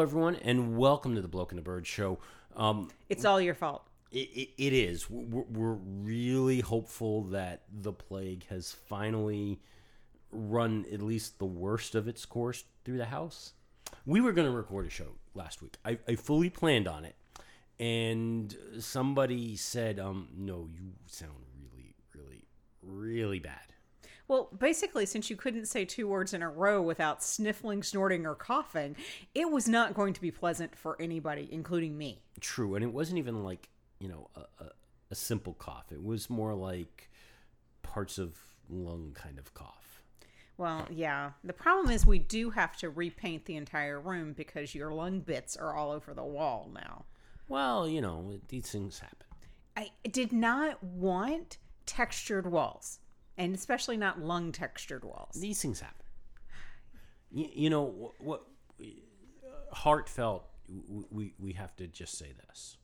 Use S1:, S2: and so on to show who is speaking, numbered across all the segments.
S1: Hello, everyone, and welcome to the Bloke and the Bird Show. Um,
S2: It's all your fault.
S1: it, it, it is. We're, we're really hopeful that the plague has finally run at least the worst of its course through the house. We were going to record a show last week. I, I fully planned on it, and somebody said, um, "No, you sound really, really, really bad."
S2: Well, basically, since you couldn't say two words in a row without sniffling, snorting, or coughing, it was not going to be pleasant for anybody, including me.
S1: True, and it wasn't even like you know a, a, a simple cough. It was more like parts of lung kind of cough.
S2: Well, yeah. The problem is we do have to repaint the entire room because your lung bits are all over the wall now.
S1: Well, you know these things happen.
S2: I did not want textured walls, and especially not lung textured walls.
S1: These things happen. You, you know what? what heartfelt. We we have to just say this.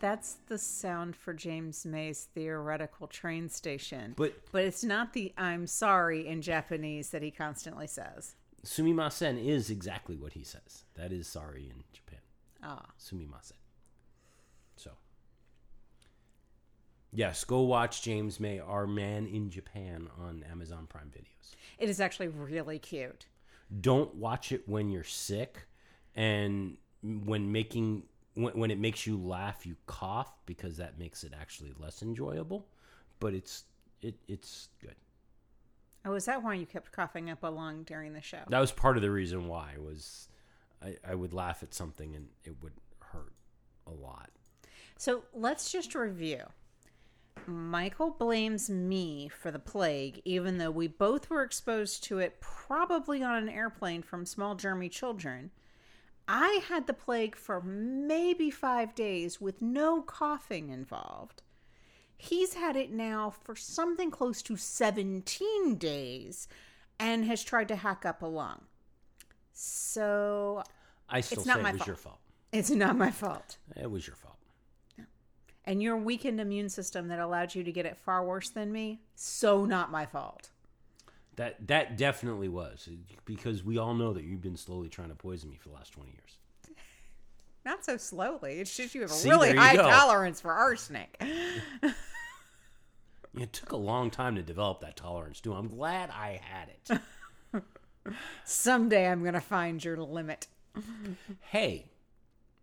S2: That's the sound for James May's theoretical train station.
S1: But-
S2: but it's not the I'm sorry in Japanese that he constantly says.
S1: Sumimasen is exactly what he says. That is sorry in Japan.
S2: Ah.
S1: Sumimasen. So. Yes, go watch James May, Our Man in Japan on Amazon Prime Videos.
S2: It is actually really cute.
S1: don't watch it when you're sick and when making when, when it makes you laugh you cough because that makes it actually less enjoyable but it's it it's good
S2: Oh, is that why you kept coughing up a lung during the show?
S1: that was part of the reason why was I, I would laugh at something and it would hurt a lot
S2: So let's just review. Michael blames me for the plague, even though we both were exposed to it probably on an airplane from small germy children. I had the plague for maybe five days with no coughing involved. He's had it now for something close to 17 days and has tried to hack up a lung. So
S1: i still
S2: It's
S1: say
S2: not
S1: it
S2: my
S1: was
S2: fault.
S1: your fault
S2: it's not my fault.
S1: it was your fault
S2: and your weakened immune system that allowed you to get it far worse than me, so not my fault.
S1: that that definitely was because we all know that you've been slowly trying to poison me for the last 20 years
S2: Not so slowly. It's just you have a
S1: See,
S2: really high
S1: go.
S2: tolerance for arsenic.
S1: it took a long time to develop that tolerance too i'm glad i had it
S2: Someday I'm going to find your limit.
S1: hey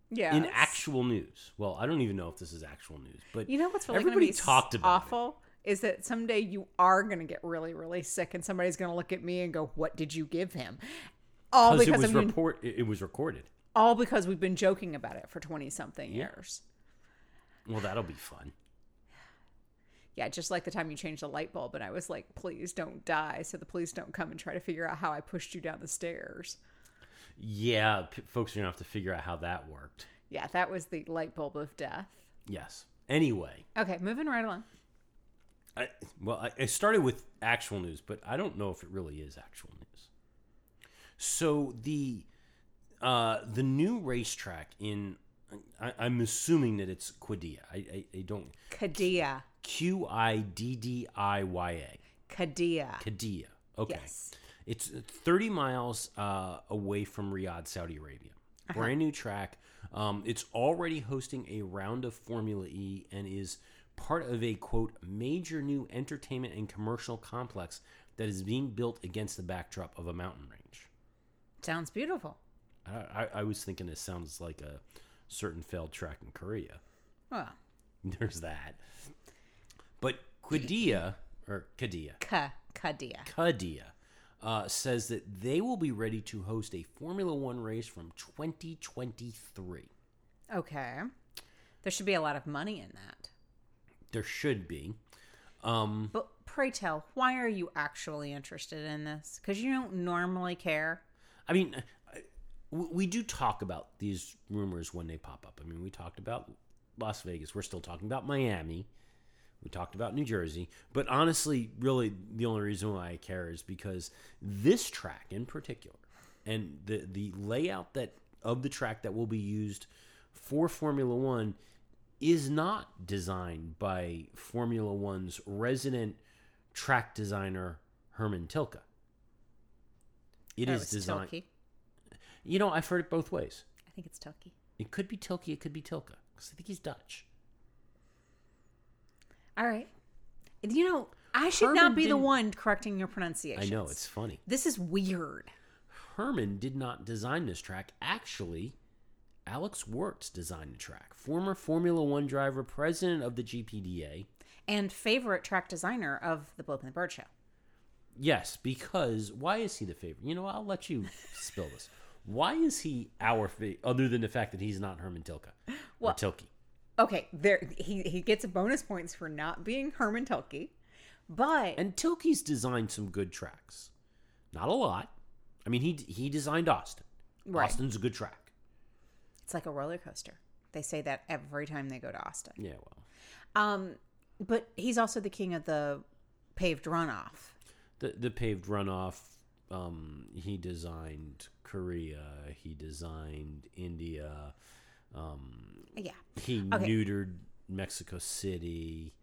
S2: Yeah.
S1: in actual news. Well, I don't even know if this is actual news, but
S2: You know what's really going to
S1: everybody
S2: be
S1: talked about
S2: awful? Is that someday you are going to get really, really sick and somebody's going to look at me and go, What did you give him? All
S1: because it was
S2: I've been,
S1: report. It, it was recorded.
S2: all because we've been joking about it for 20 something
S1: Yeah.
S2: years.
S1: Well, that'll be fun.
S2: Yeah, just like the time you changed the light bulb, and I was like, please don't die, so the police don't come and try to figure out how I pushed you down the stairs.
S1: Yeah, p- folks are gonna have to figure out how that worked.
S2: Yeah, that was the light bulb of death.
S1: Yes. Anyway,
S2: Okay, moving right along.
S1: I, well, I, I started with actual news, but I don't know if it really is actual news. So the uh, the new racetrack in, I, I'm assuming that it's Quadia. I, I, I don't
S2: Kadia.
S1: Q I D D I Y A.
S2: Kadia.
S1: Qadiyah. Okay.
S2: Yes.
S1: It's 30 miles uh, away from Riyadh, Saudi Arabia. Brand new track. Um, it's already hosting a round of Formula E and is part of a quote major new entertainment and commercial complex that is being built against the backdrop of a mountain range.
S2: Sounds beautiful.
S1: I, I, I was thinking it sounds like a certain failed track in Korea.
S2: Well,
S1: There's that. But or Qadiyah
S2: ka Kadia.
S1: Qadiyah uh, says that they will be ready to host a Formula One race from 2023.
S2: Okay. There should be a lot of money in that.
S1: There should be. Um,
S2: But pray tell, why are you actually interested in this? Because you don't normally care.
S1: I mean, we we do talk about these rumors when they pop up. I mean, we talked about Las Vegas. We're still talking about Miami. We talked about New Jersey. But honestly, really, the only reason why I care is because this track in particular and the, the layout that of the track that will be used for Formula One is not designed by Formula One's resident track designer Hermann Tilke. It
S2: Oh,
S1: is designed.
S2: Tilke.
S1: You know, I've heard it both ways.
S2: I think it's Tilke.
S1: It could be Tilke, it could be Tilke. Because I think he's Dutch.
S2: All right. You know, I should
S1: Hermann
S2: not be the
S1: didn't-
S2: one correcting your pronunciation.
S1: I know, it's funny.
S2: This is weird.
S1: Hermann did not design this track. Actually, Alex Wurz designed the track. Former Formula One driver, president of the GPDA.
S2: And favorite track designer of the Bloke and the Bird show.
S1: Yes, because why is he the favorite? You know, I'll let you spill this. Why is he our favorite, other than the fact that he's not Hermann Tilke or
S2: Well-
S1: Tilke?
S2: Okay, there he, he gets bonus points for not being Hermann Tilke. But
S1: And Tilke's designed some good tracks. Not a lot. I mean, he he designed Austin.
S2: Right.
S1: Austin's a good track.
S2: it's like a roller coaster. They say that every time they go to Austin.
S1: Yeah, well,
S2: Um, but he's also the king of the paved runoff.
S1: the the paved runoff. Um, he designed Korea. He designed India. Um,
S2: Yeah.
S1: he
S2: Okay.
S1: neutered Mexico City.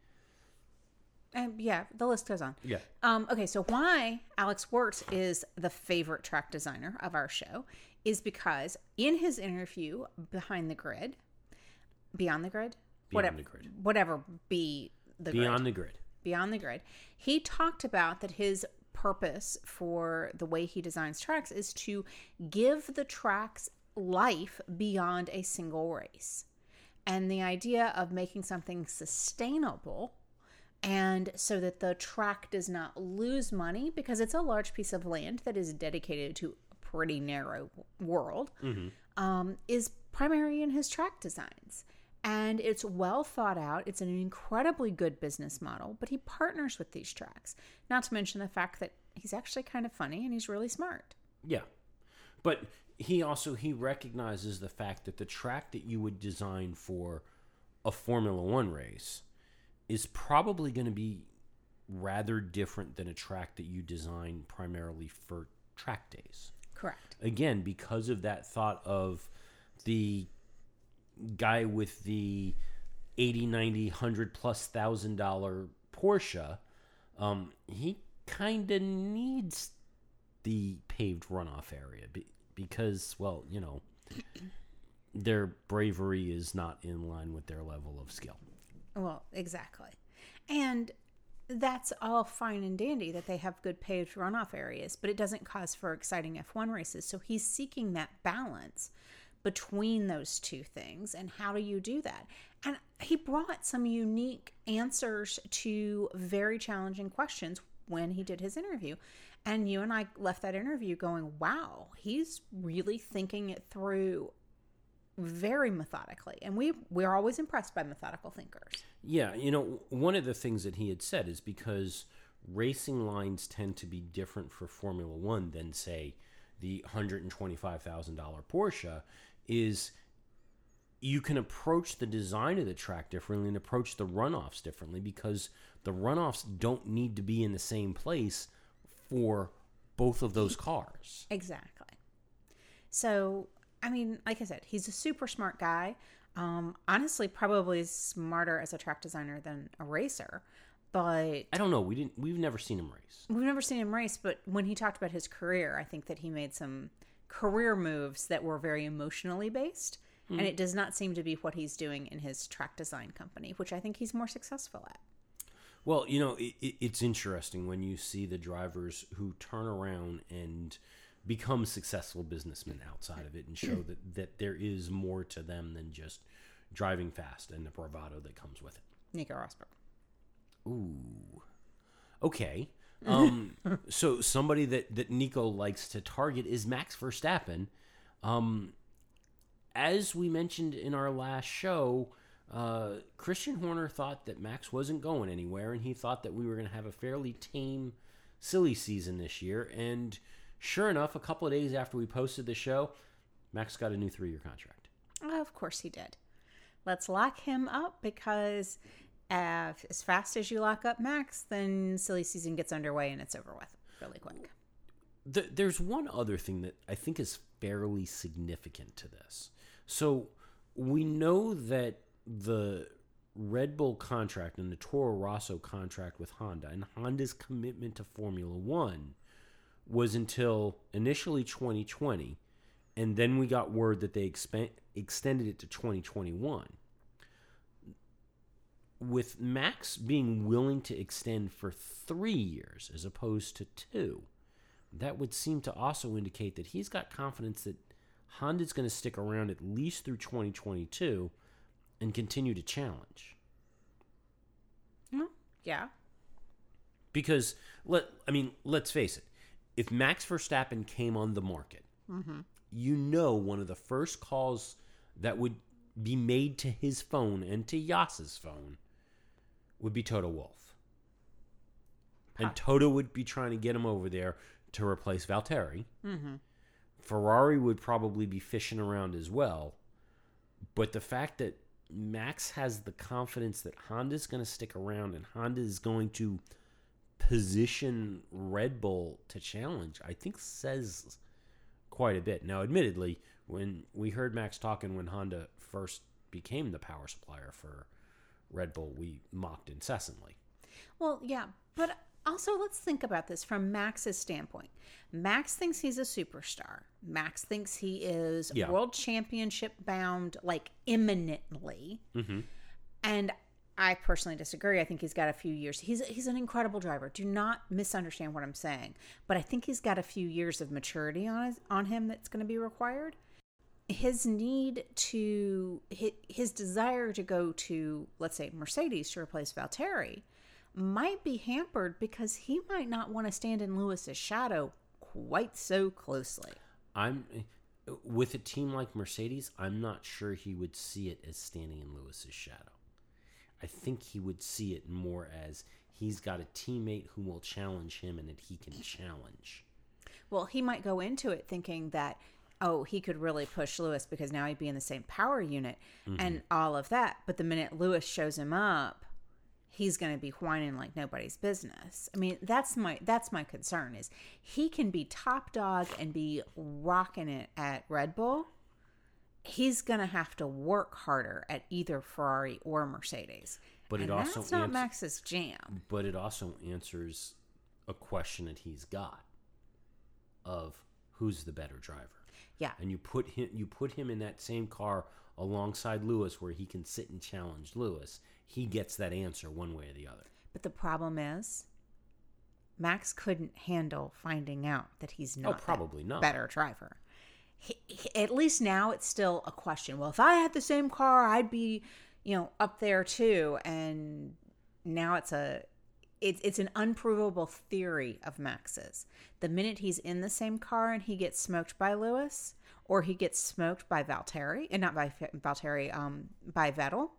S2: Um, yeah, the list goes on.
S1: Yeah.
S2: Um, okay, so why Alex Wurz is the favorite track designer of our show is because in his interview behind the grid, beyond the grid,
S1: Beyond
S2: whatever,
S1: the Grid.
S2: whatever be the
S1: Beyond
S2: grid,
S1: the grid.
S2: beyond the grid, he talked about that his purpose for the way he designs tracks is to give the tracks life beyond a single race. And the idea of making something sustainable and so that the track does not lose money because it's a large piece of land that is dedicated to a pretty narrow world um, is primary in his track designs and it's well thought out it's an incredibly good business model but he partners with these tracks not to mention the fact that he's actually kind of funny and he's really smart
S1: Yeah. But he also he recognizes the fact that the track that you would design for a Formula 1 race is probably going to be rather different than a track that you design primarily for track days.
S2: correct
S1: Again, because of that thought of the guy with the 80, 90, 100 plus thousand dollar Porsche, um, he kind of needs the paved runoff area because, well, you know, their bravery is not in line with their level of skill.
S2: Well, exactly. And that's all fine and dandy that they have good paved runoff areas, but it doesn't cause for exciting F1 races. So he's seeking that balance between those two things. And how do you do that? And he brought some unique answers to very challenging questions when he did his interview. And you and I left that interview going, wow, he's really thinking it through very methodically. And we we're always impressed by methodical thinkers.
S1: Yeah, you know, one of the things that he had said is because racing lines tend to be different for Formula One than, say, the $125,000 Porsche, is you can approach the design of the track differently and approach the runoffs differently because the runoffs don't need to be in the same place for both of those cars.
S2: Exactly. So, I mean, like I said, he's a super smart guy. Um, honestly, probably smarter as a track designer than a racer. But
S1: I don't know. We didn't. We've never seen him race.
S2: we've never seen him race. But when he talked about his career, I think that he made some career moves that were very emotionally based. And it does not seem to be what he's doing in his track design company, which I think he's more successful at.
S1: Well, you know, it, it, it's interesting when you see the drivers who turn around and become successful businessmen outside of it and show that, that there is more to them than just driving fast and the bravado that comes with it.
S2: Nico Rosberg.
S1: Ooh. Okay. Um, so somebody that, that Nico likes to target is Max Verstappen. Um, as we mentioned in our last show, uh, Christian Horner thought that Max wasn't going anywhere, and he thought that we were going to have a fairly tame, silly season this year. And sure enough, a couple of days after we posted the show, Max got a new three year contract.
S2: Of course he did. Let's lock him up because uh, as fast as you lock up Max, then silly season gets underway and it's over with really quick.
S1: Th- there's one other thing that I think is fairly significant to this. So we know that the Red Bull contract and the Toro Rosso contract with Honda and Honda's commitment to Formula One was until initially 2020, and then we got word that they expen- extended it to 2021. With Max being willing to extend for three years as opposed to two, that would seem to also indicate that he's got confidence that Honda's going to stick around at least through 2022 and continue to challenge. Mm-hmm.
S2: Yeah.
S1: Because let I mean, let's face it. If Max Verstappen came on the market, mm-hmm. you know one of the first calls that would be made to his phone and to Jos's phone would be Toto Wolff. And Toto would be trying to get him over there to replace Valtteri. Mm-hmm. Ferrari would probably be fishing around as well. But the fact that Max has the confidence that Honda's going to stick around and Honda is going to position Red Bull to challenge, I think says quite a bit. Now, admittedly, when we heard Max talking when Honda first became the power supplier for Red Bull, we mocked incessantly.
S2: Well, yeah, but also let's think about this from Max's standpoint. Max thinks he's a superstar. Max thinks he is
S1: Yeah.
S2: world championship bound, like imminently.
S1: Mhm.
S2: And I personally disagree. I think he's got a few years. He's he's an incredible driver. Do not misunderstand what I'm saying. But I think he's got a few years of maturity on his, on him that's going to be required. His need to his, his desire to go to let's say Mercedes to replace Valtteri might be hampered because he might not want to stand in Lewis's shadow quite so closely.
S1: I'm with a team like Mercedes, I'm not sure he would see it as standing in Lewis's shadow. I think he would see it more as he's got a teammate who will challenge him and that he can challenge.
S2: Well, he might go into it thinking that, oh, he could really push Lewis because now he'd be in the same power unit and mm-hmm. all of that. But the minute Lewis shows him up, he's going to be whining like nobody's business. I mean, that's my that's my concern is he can be top dog and be rocking it at Red Bull. He's going to have to work harder at either Ferrari or Mercedes.
S1: But it also
S2: that's not
S1: ans-
S2: Max's jam.
S1: but it also answers a question that he's got of who's the better driver.
S2: Yeah.
S1: And you put him you put him in that same car alongside Lewis where he can sit and challenge Lewis. He gets that answer one way or the other.
S2: But the problem is, Max couldn't handle finding out that he's not
S1: Oh, probably not.
S2: better driver. He, he- at least now it's still a question. Well, if I had the same car, I'd be, you know, up there too. And now it's a, it's it's an unprovable theory of Max's. The minute he's in the same car and he gets smoked by Lewis, or he gets smoked by Valtteri, and not by Valtteri, um, by Vettel.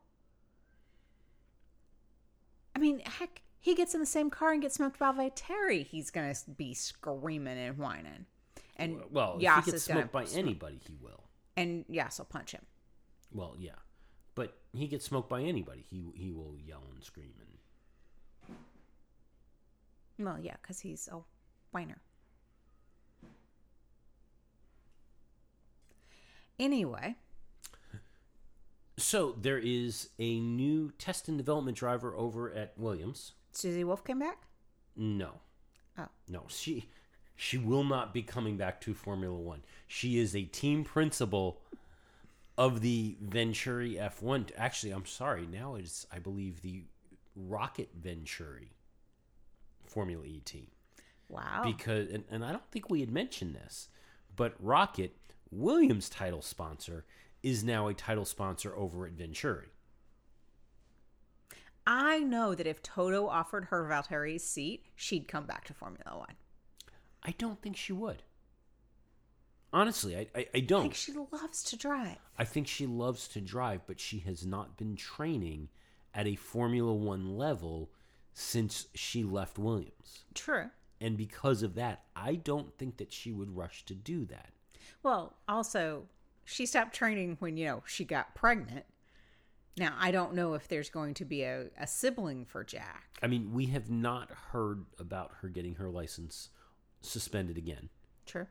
S2: I mean, heck, he gets in the same car and gets smoked by Valtteri. He's gonna be screaming and whining. And
S1: Well, if he gets smoked by anybody, he will.
S2: and Jos will punch him.
S1: Well, yeah, but he gets smoked by anybody, he he will yell and scream and
S2: Well, yeah, because he's a whiner. Anyway,
S1: So there is a new test and development driver over at Williams.
S2: Susie Wolff came back.
S1: No,
S2: Oh,
S1: no, she she will not be coming back to Formula One. She is a team principal of the Venturi F1. Actually, I'm sorry. Now it's I believe the ROKiT Venturi Formula E team.
S2: wow.
S1: because and, and I don't think we had mentioned this, but ROKiT, Williams' title sponsor, is now a title sponsor over at Venturi.
S2: I know that if Toto offered her Valtteri's seat, she'd come back to Formula One.
S1: I don't think she would. Honestly, I, I, I
S2: I
S1: don't.
S2: think she loves to drive.
S1: I think she loves to drive, but she has not been training at a Formula One level since she left Williams.
S2: True.
S1: And because of that, I don't think that she would rush to do that.
S2: Well, also, she stopped training when, you know, she got pregnant. Now, I don't know if there's going to be a, a sibling for Jack.
S1: I mean, we have not heard about her getting her license suspended again.
S2: Sure.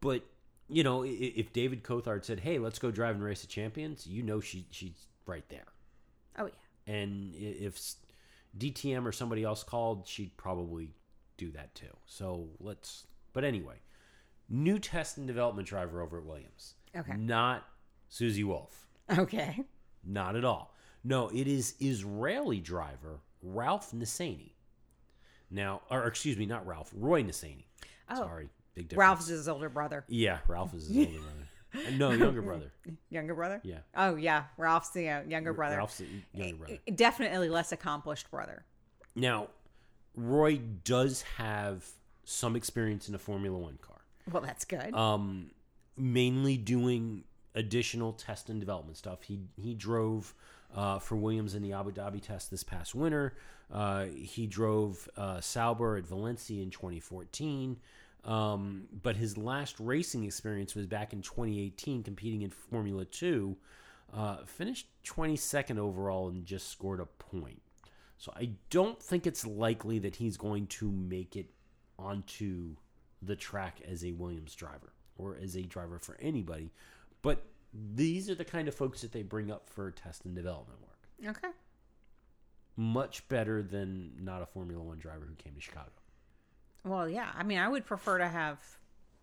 S1: But you know, if David Coulthard said, "Hey, let's go drive and race the champions," you know she she's right there.
S2: Oh yeah.
S1: And if DTM or somebody else called, she'd probably do that too. So let's. But anyway, new test and development driver over at Williams.
S2: Okay.
S1: Not Susie Wolff.
S2: Okay.
S1: Not at all. No, it is Israeli driver Ralph Nissany. Now, or excuse me, not Ralph, Roy Nissany.
S2: Oh.
S1: Sorry, big difference.
S2: Ralph's his older brother.
S1: Yeah, Ralph is his older brother. No, younger brother.
S2: Younger brother?
S1: Yeah.
S2: Oh yeah, Ralph's the uh, younger brother.
S1: Ralph's the younger brother.
S2: Definitely less accomplished brother.
S1: Now, Roy does have some experience in a Formula One car,
S2: Well, that's good.
S1: um, mainly doing additional test and development stuff. He he drove uh, for Williams in the Abu Dhabi test this past winter. Uh, he drove uh, Sauber at Valencia in 2014. Um, but his last racing experience was back in 2018, competing in Formula Two. Uh, finished 22nd overall and just scored a point. So I don't think it's likely that he's going to make it onto the track as a Williams driver or as a driver for anybody. But these are the kind of folks that they bring up for test and development work.
S2: okay.
S1: Much better than not a Formula One driver who came to Chicago.
S2: Well, yeah. I mean, I would prefer to have,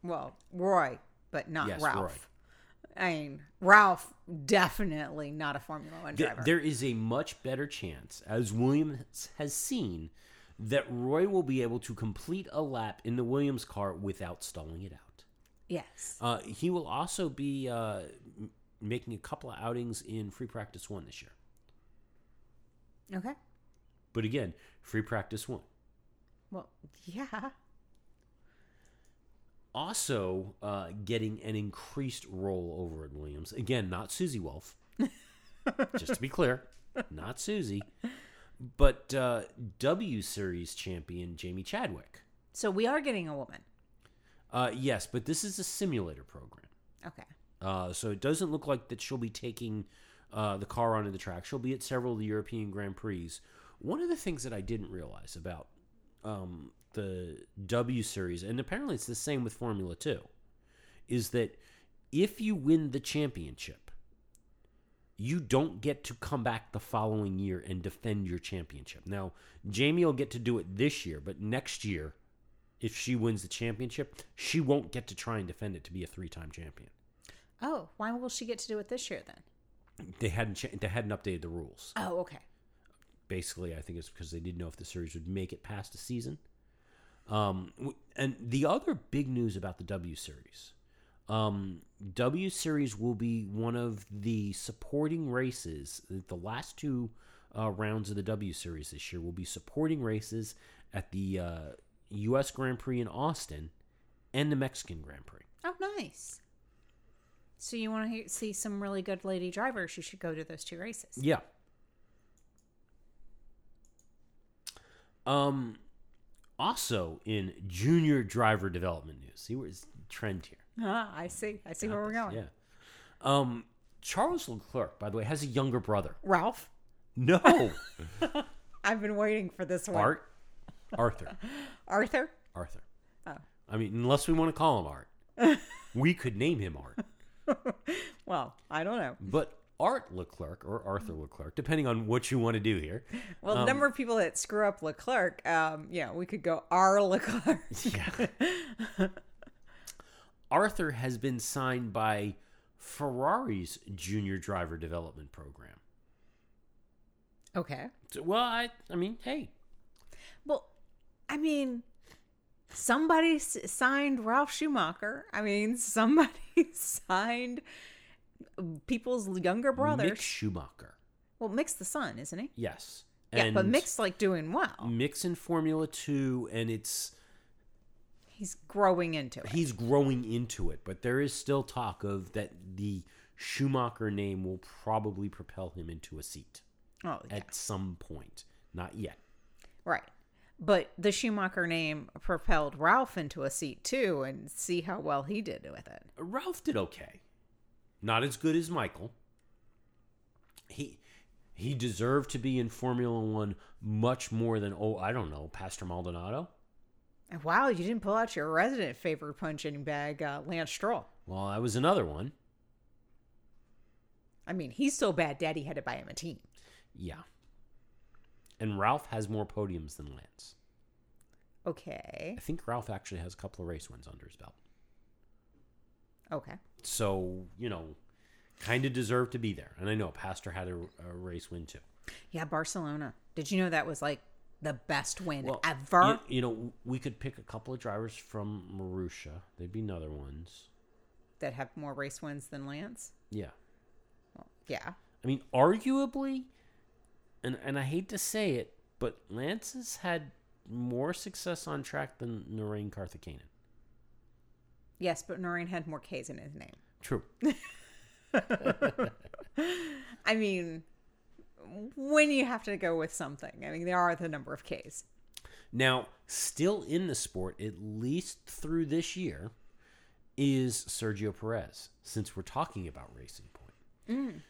S2: well, Roy, but not
S1: Yes,
S2: Ralph. I mean, Ralph definitely not a Formula One driver.
S1: there is a much better chance, as Williams has seen, that Roy will be able to complete a lap in the Williams car without stalling it out.
S2: yes.
S1: Uh, he will also be uh, m- making a couple of outings in free practice one this year.
S2: Okay.
S1: But again, free practice one.
S2: Well, yeah.
S1: Also, uh, getting an increased role over at Williams. Again, not Susie Wolff. just to be clear, not Susie. But uh, W Series champion Jamie Chadwick.
S2: So we are getting a woman.
S1: Uh, yes, but this is a simulator program.
S2: Okay.
S1: Uh, so it doesn't look like that she'll be taking uh, the car onto the track. She'll be at several of the European Grand Prix. One of the things that I didn't realize about um, the W Series, and apparently it's the same with Formula 2, is that if you win the championship, you don't get to come back the following year and defend your championship. Now, Jamie will get to do it this year, but next year, if she wins the championship, she won't get to try and defend it to be a three time champion.
S2: Oh, why will she get to do it this year then?
S1: they hadn't cha- they hadn't updated the rules.
S2: Oh, okay.
S1: Basically, I think it's because they didn't know if the series would make it past a season. Um, and the other big news about the W series, um, W series will be one of the supporting races. The last two uh, rounds of the W series this year will be supporting races at the uh, U.S. Grand Prix in Austin and the Mexican Grand Prix.
S2: Oh, nice. So you want to see some really good lady drivers? You should go to those two races.
S1: Yeah. Um, also in junior driver development news, see where's trend here?
S2: Ah, I see. I see where we're going.
S1: Yeah. Um, Charles Leclerc, by the way, has a younger brother.
S2: Ralph,
S1: No,
S2: I've been waiting for this one.
S1: Art, Arthur,
S2: Arthur.
S1: Arthur.
S2: Oh.
S1: I mean, unless we want to call him Art, we could name him Art.
S2: Well, I don't know.
S1: But Art Leclerc or Arthur Leclerc, depending on what you want to do here.
S2: Well, the number of people that screw up Leclerc, um, yeah, we could go R Leclerc.
S1: Yeah. Arthur has been signed by Ferrari's junior driver development program.
S2: okay.
S1: So, well, I, I mean, hey,
S2: Well, I mean, somebody s- signed Ralf Schumacher. I mean, somebody signed people's younger brothers.
S1: Mick Schumacher.
S2: Well, Mick's the son, isn't he?
S1: Yes.
S2: Yeah, but
S1: And
S2: Mick's like doing well.
S1: Mick's in Formula Two, and it's
S2: He's growing into it.
S1: he's growing into it. But there is still talk of that the Schumacher name will probably propel him into a seat
S2: oh, yeah.
S1: at some point. Not yet.
S2: right. But the Schumacher name propelled Ralf into a seat too, and see how well he did with it.
S1: Ralf did okay. Not as good as Michael. He he deserved to be in Formula One much more than oh I don't know Pastor Maldonado.
S2: Wow, you didn't pull out your resident favorite punching bag, uh, Lance Stroll.
S1: Well, that was another one.
S2: I mean, he's so bad, Daddy had to buy him a team.
S1: Yeah. And Ralf has more podiums than Lance.
S2: Okay.
S1: I think Ralf actually has a couple of race wins under his belt.
S2: Okay.
S1: So, you know, kind of deserved to be there. And I know Pastor had a, a race win too.
S2: Yeah, Barcelona. Did you know that was like the best win
S1: Well,
S2: ever?
S1: You, you know, we could pick a couple of drivers from Marussia. They'd be another ones.
S2: That have more race wins than Lance?
S1: Yeah.
S2: Well, yeah.
S1: I mean, arguably, and and I hate to say it, but Lance has had more success on track than Narain Karthikeyan.
S2: Yes, but Narain had more K's in his name.
S1: True.
S2: I mean, when you have to go with something, I mean, there are the number of K's.
S1: Now, still in the sport, at least through this year, is Sergio Perez, since we're talking about Racing Point.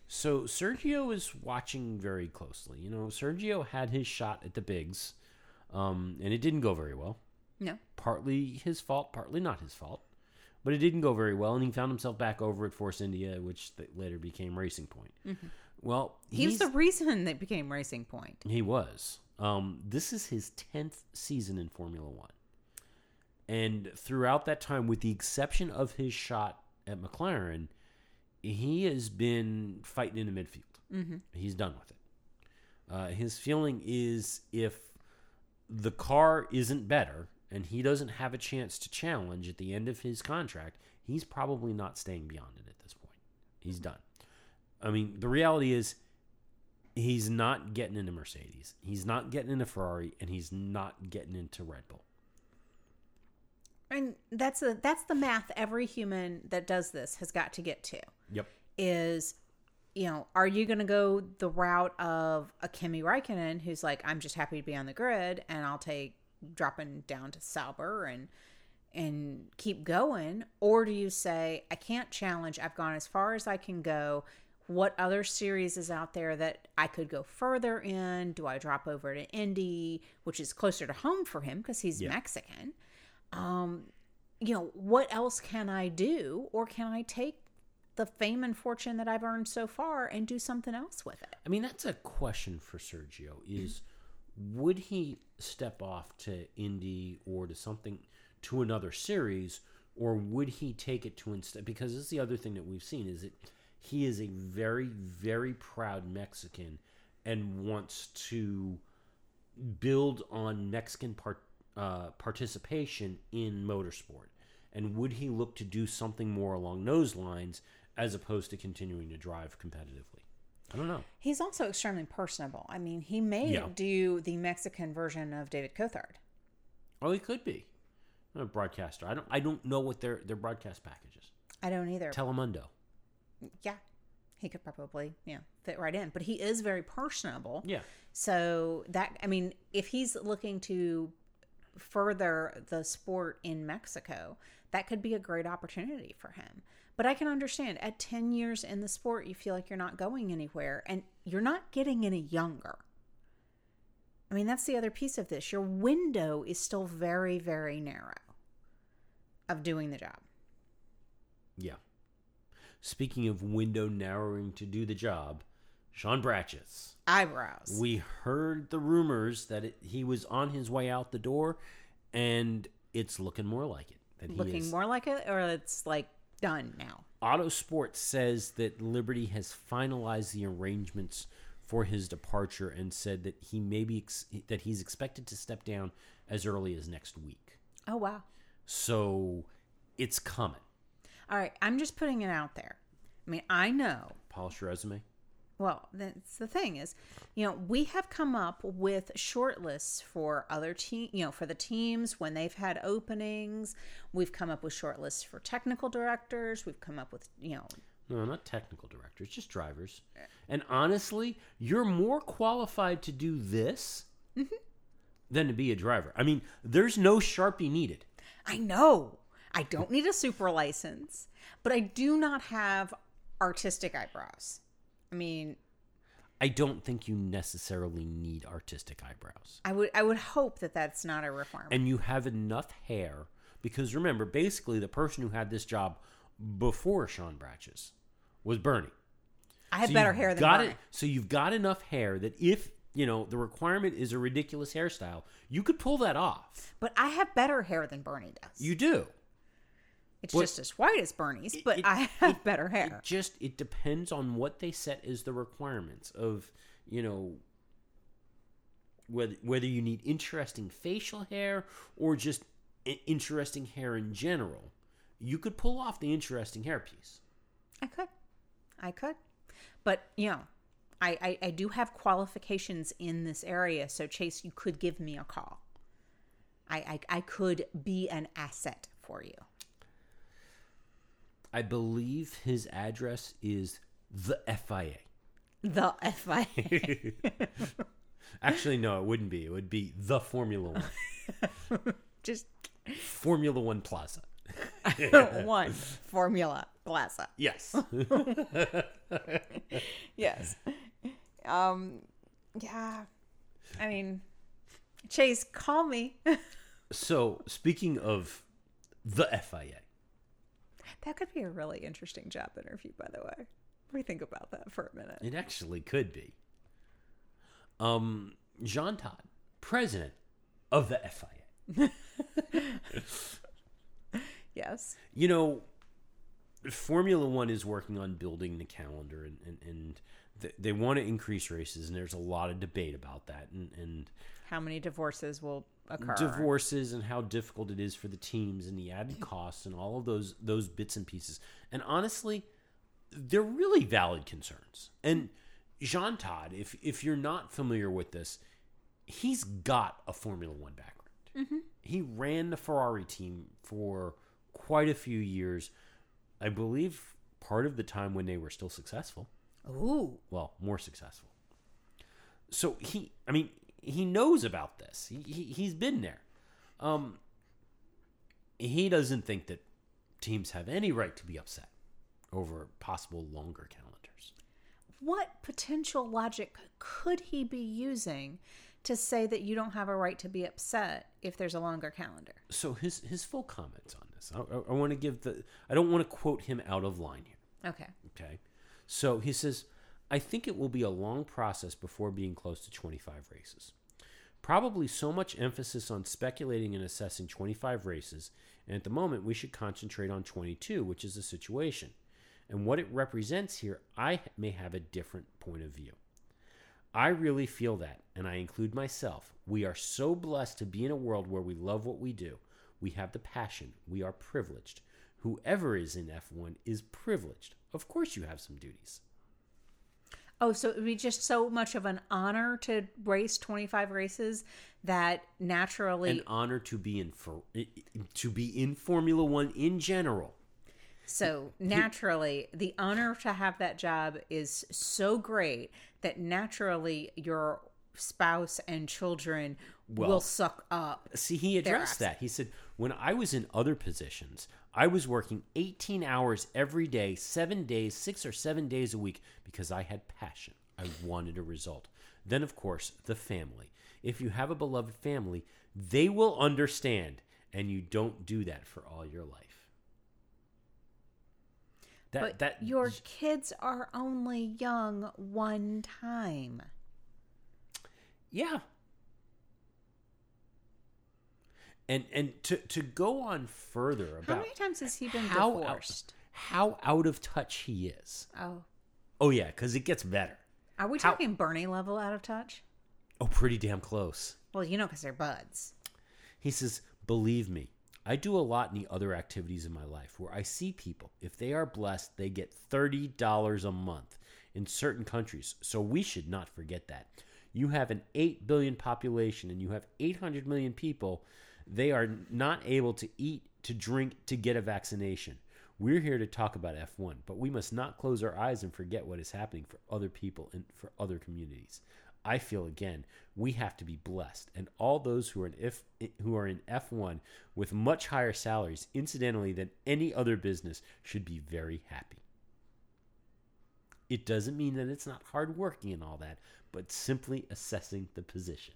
S1: So Sergio is watching very closely. You know, Sergio had his shot at the bigs, um, and it didn't go very well.
S2: No.
S1: Partly his fault, partly not his fault. But it didn't go very well, and he found himself back over at Force India, which later became Racing Point. Well,
S2: He was
S1: he's-
S2: the reason that became Racing Point.
S1: he was. Um, this is his 10th season in Formula One. And throughout that time, with the exception of his shot at McLaren, he has been fighting in the midfield. Mm-hmm. He's done with it. Uh, his feeling is if the car isn't better and he doesn't have a chance to challenge at the end of his contract, he's probably not staying beyond it at this point. He's done. I mean, the reality is he's not getting into Mercedes. He's not getting into Ferrari, and he's not getting into Red Bull.
S2: And that's a that's the math every human that does this has got to get to.
S1: Yep.
S2: Is you know, are you going to go the route of a Kimi Räikkönen who's like, I'm just happy to be on the grid and I'll take dropping down to Sauber and and keep going, or do you say, I can't challenge. I've gone as far as I can go. What other series is out there that I could go further in? Do I drop over to Indy, which is closer to home for him because he's
S1: Yeah.
S2: Mexican? um, you know, what else can I do? Or can I take the fame and fortune that I've earned so far and do something else with it?
S1: I mean, that's a question for Sergio: is would he step off to Indy or to something to another series, or would he take it to instead? Because this is the other thing that we've seen is that he is a very, very proud Mexican and wants to build on Mexican part, uh, participation in motorsport? And would he look to do something more along those lines as opposed to continuing to drive competitively? I don't know.
S2: He's also extremely personable. I mean, he may
S1: Yeah.
S2: do the Mexican version of David Coulthard.
S1: Oh, he could be a broadcaster. I don't. I don't know what their their broadcast package is.
S2: I don't either.
S1: Telemundo.
S2: Yeah, he could probably, yeah, fit right in. But he is very personable.
S1: Yeah.
S2: So that I mean, if he's looking to further the sport in Mexico, that could be a great opportunity for him. But I can understand at 10 years in the sport, you feel like you're not going anywhere and you're not getting any younger. I mean, that's the other piece of this. Your window is still very, very narrow of doing the job.
S1: Yeah. Speaking of window narrowing to do the job, Sean Bratches.
S2: Eyebrows.
S1: We heard the rumors that it, he was on his way out the door, and it's looking more like it. That he
S2: Looking
S1: is.
S2: more like it, or it's like done now.
S1: Autosport says that Liberty has finalized the arrangements for his departure and said that he may be ex- that he's expected to step down as early as next week.
S2: Oh, wow.
S1: So it's coming.
S2: All right, I'm just putting it out there. I mean, I know.
S1: Polish your resume.
S2: Well, that's the thing is, you know, we have come up with short lists for other team, you know, for the teams when they've had openings. We've come up with short lists for technical directors. We've come up with, you know,
S1: No, not technical directors, just drivers. And honestly, you're more qualified to do this mm-hmm. than to be a driver. I mean, there's no Sharpie needed.
S2: I know I don't need a super license, but I do not have artistic eyebrows. I mean,
S1: I don't think you necessarily need artistic eyebrows.
S2: I would I would hope that that's not a requirement.
S1: And you have enough hair because remember, basically, the person who had this job before Sean Bratches was Bernie.
S2: I have
S1: So
S2: better hair than
S1: got
S2: Bernie.
S1: it. So you've got enough hair that if you know the requirement is a ridiculous hairstyle, you could pull that off.
S2: But I have better hair than Bernie does.
S1: You do.
S2: It's
S1: but-
S2: just as white as Bernie's, but
S1: it-
S2: I have better hair.
S1: It just it depends on what they set as the requirements of you know whether whether you need interesting facial hair or just interesting hair in general. You could pull off the interesting hairpiece.
S2: I could. I could. But, you know, I, I, I do have qualifications in this area. So, Chase, you could give me a call. I, I, I could be an asset for you.
S1: I believe his address is the FIA.
S2: The FIA.
S1: Actually, no, it wouldn't be. It would be the Formula One.
S2: Just
S1: Formula One Plaza.
S2: one Formula Plaza.
S1: Yes.
S2: Yes. Um, yeah. I mean, Chase, call me.
S1: so, speaking of the FIA,
S2: that could be a really interesting job interview, by the way. Do you think about that for a minute?
S1: it actually could be. Um, Jean Todt, president of the FIA.
S2: Yes.
S1: You know, Formula One is working on building the calendar, and and, and th- they want to increase races, and there's a lot of debate about that, and and
S2: How many divorces will occur?
S1: divorces and how difficult it is for the teams and the added costs and all of those those bits and pieces. And honestly, they're really valid concerns. And Jean Todt, if if you're not familiar with this, he's got a Formula One background. Mm-hmm. He ran the Ferrari team for quite a few years. I believe part of the time when they were still successful
S2: Ooh.
S1: well, more successful. So he, I mean, he knows about this. He, he he's been there. Um, he doesn't think that teams have any right to be upset over possible longer calendars.
S2: What potential logic could he be using to say that you don't have a right to be upset if there's a longer calendar?
S1: So his his full comments on this. I, I, I want to give the. I don't want to quote him out of line here.
S2: Okay.
S1: Okay. So he says, I think it will be a long process before being close to 25 races. Probably so much emphasis on speculating and assessing 25 races, and at the moment we should concentrate on 22, which is the situation. And what it represents here, I may have a different point of view. I really feel that, and I include myself. We are so blessed to be in a world where we love what we do. We have the passion. We are privileged. Whoever is in F1 is privileged. Of course, you have some duties.
S2: Oh, so it would be just so much of an honor to race 25 races that naturally.
S1: An honor to be in for to be in Formula One in general.
S2: so naturally, the honor to have that job is so great that naturally your spouse and children will
S1: Well,
S2: suck up.
S1: See, he addressed that. He said, when I was in other positions, I was working 18 hours every day, seven days, six or seven days a week, because I had passion. I wanted a result. Then, of course, the family. If you have a beloved family, they will understand, and you don't do that for all your life. That,
S2: But
S1: that
S2: your kids are only young one time.
S1: Yeah. And and to to go on further about How
S2: many times has he been
S1: how out,
S2: divorced?
S1: how out of touch he is.
S2: Oh.
S1: Oh yeah, because it gets better.
S2: Are we
S1: How-
S2: talking Bernie level out of touch?
S1: Oh, pretty damn close.
S2: Well, you know, because they're buds.
S1: He says, "Believe me, I do a lot in the other activities in my life where I see people. If they are blessed, they get thirty dollars a month in certain countries. So we should not forget that. You have an eight billion population, and you have eight hundred million people. They are not able to eat, to drink, to get a vaccination." We're here to talk about F1, but we must not close our eyes and forget what is happening for other people and for other communities. I feel again we have to be blessed, and all those who are in if who are in F1 with much higher salaries, incidentally, than any other business, should be very happy. It doesn't mean that it's not hard working and all that, but simply assessing the position.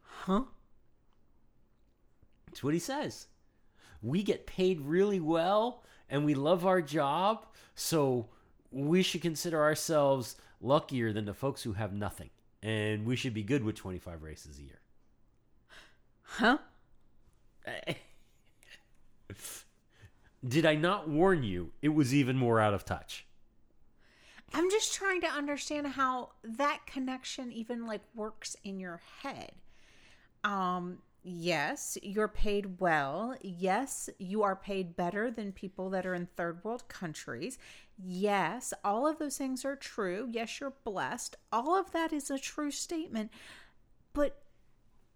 S2: Huh?
S1: That's what he says. we get paid really well and we love our job, so we should consider ourselves luckier than the folks who have nothing. And we should be good with 25 races a year.
S2: Huh?
S1: Did I not warn you? It was even more out of touch.
S2: I'm just trying to understand how that connection even like works in your head. Um yes, you're paid well. Yes, you are paid better than people that are in third world countries. Yes, all of those things are true. Yes, you're blessed. All of that is a true statement. But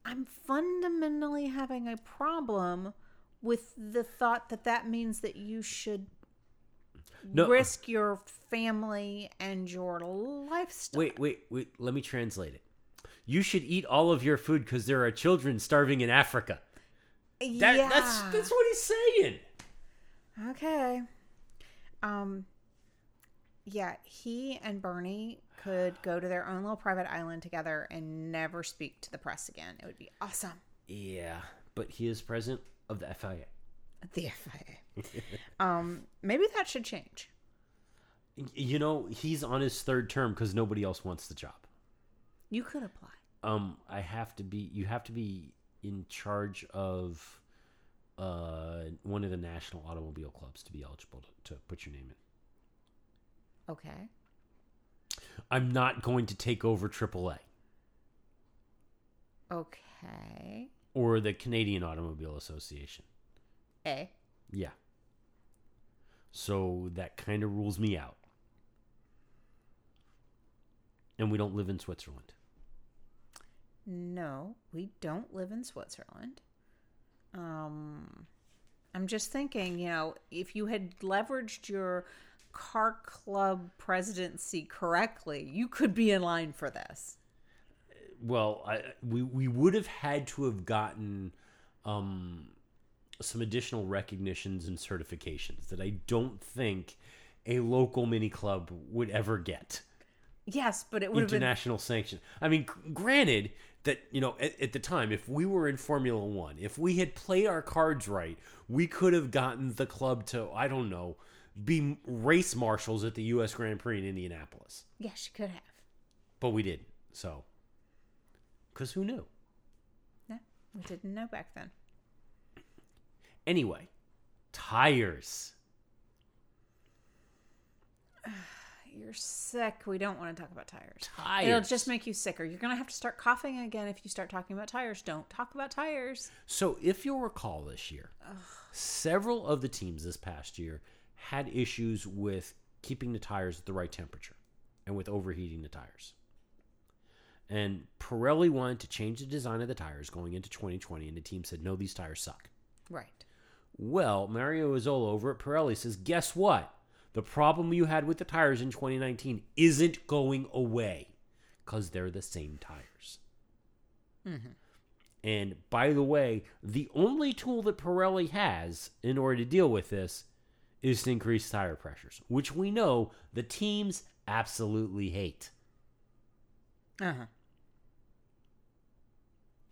S2: I'm fundamentally having a problem with the thought that that means that you should
S1: No.
S2: risk your family and your lifestyle.
S1: Wait, wait, wait. Let me translate it. You should eat all of your food because there are children starving in Africa. That,
S2: yeah.
S1: That's that's what he's saying.
S2: okay. Um. Yeah, he and Bernie could go to their own little private island together and never speak to the press again. It would be awesome.
S1: Yeah, but he is president of the FIA.
S2: The FIA. um. Maybe that should change.
S1: You know, he's on his third term because nobody else wants the job.
S2: You could apply.
S1: Um, I have to be. You have to be in charge of uh one of the national automobile clubs to be eligible to, to put your name in.
S2: Okay.
S1: I'm not going to take over AAA
S2: Okay.
S1: or the Canadian Automobile Association.
S2: A.
S1: Yeah. So that kind of rules me out. And we don't live in Switzerland.
S2: No, we don't live in Switzerland. Um, I'm just thinking, you know, if you had leveraged your car club presidency correctly, you could be in line for this.
S1: Well, I, we we would have had to have gotten um, some additional recognitions and certifications that I don't think a local mini club would ever get.
S2: Yes, but it would have been
S1: international sanction. I mean, granted that you know at, at the time, if we were in Formula One, if we had played our cards right, we could have gotten the club to I don't know be race marshals at the U.S. Grand Prix in Indianapolis,
S2: Yes, you could have.
S1: but we didn't. So, because who knew?
S2: Yeah, we didn't know back then.
S1: Anyway, tires.
S2: You're sick. We don't want to talk about tires.
S1: Tires.
S2: It'll just make you sicker. You're going to have to start coughing again if you start talking about tires. Don't talk about tires.
S1: So, if you'll recall this year, several of the teams this past year had issues with keeping the tires at the right temperature and with overheating the tires. And Pirelli wanted to change the design of the tires going into 2020, and the team said, no, these tires suck.
S2: Right.
S1: Well, Mario Isola over at Pirelli says, guess what? The problem you had with the tires in 2019 isn't going away because they're the same tires. And by the way, the only tool that Pirelli has in order to deal with this is to increase tire pressures, which we know the teams absolutely hate.
S2: Uh huh.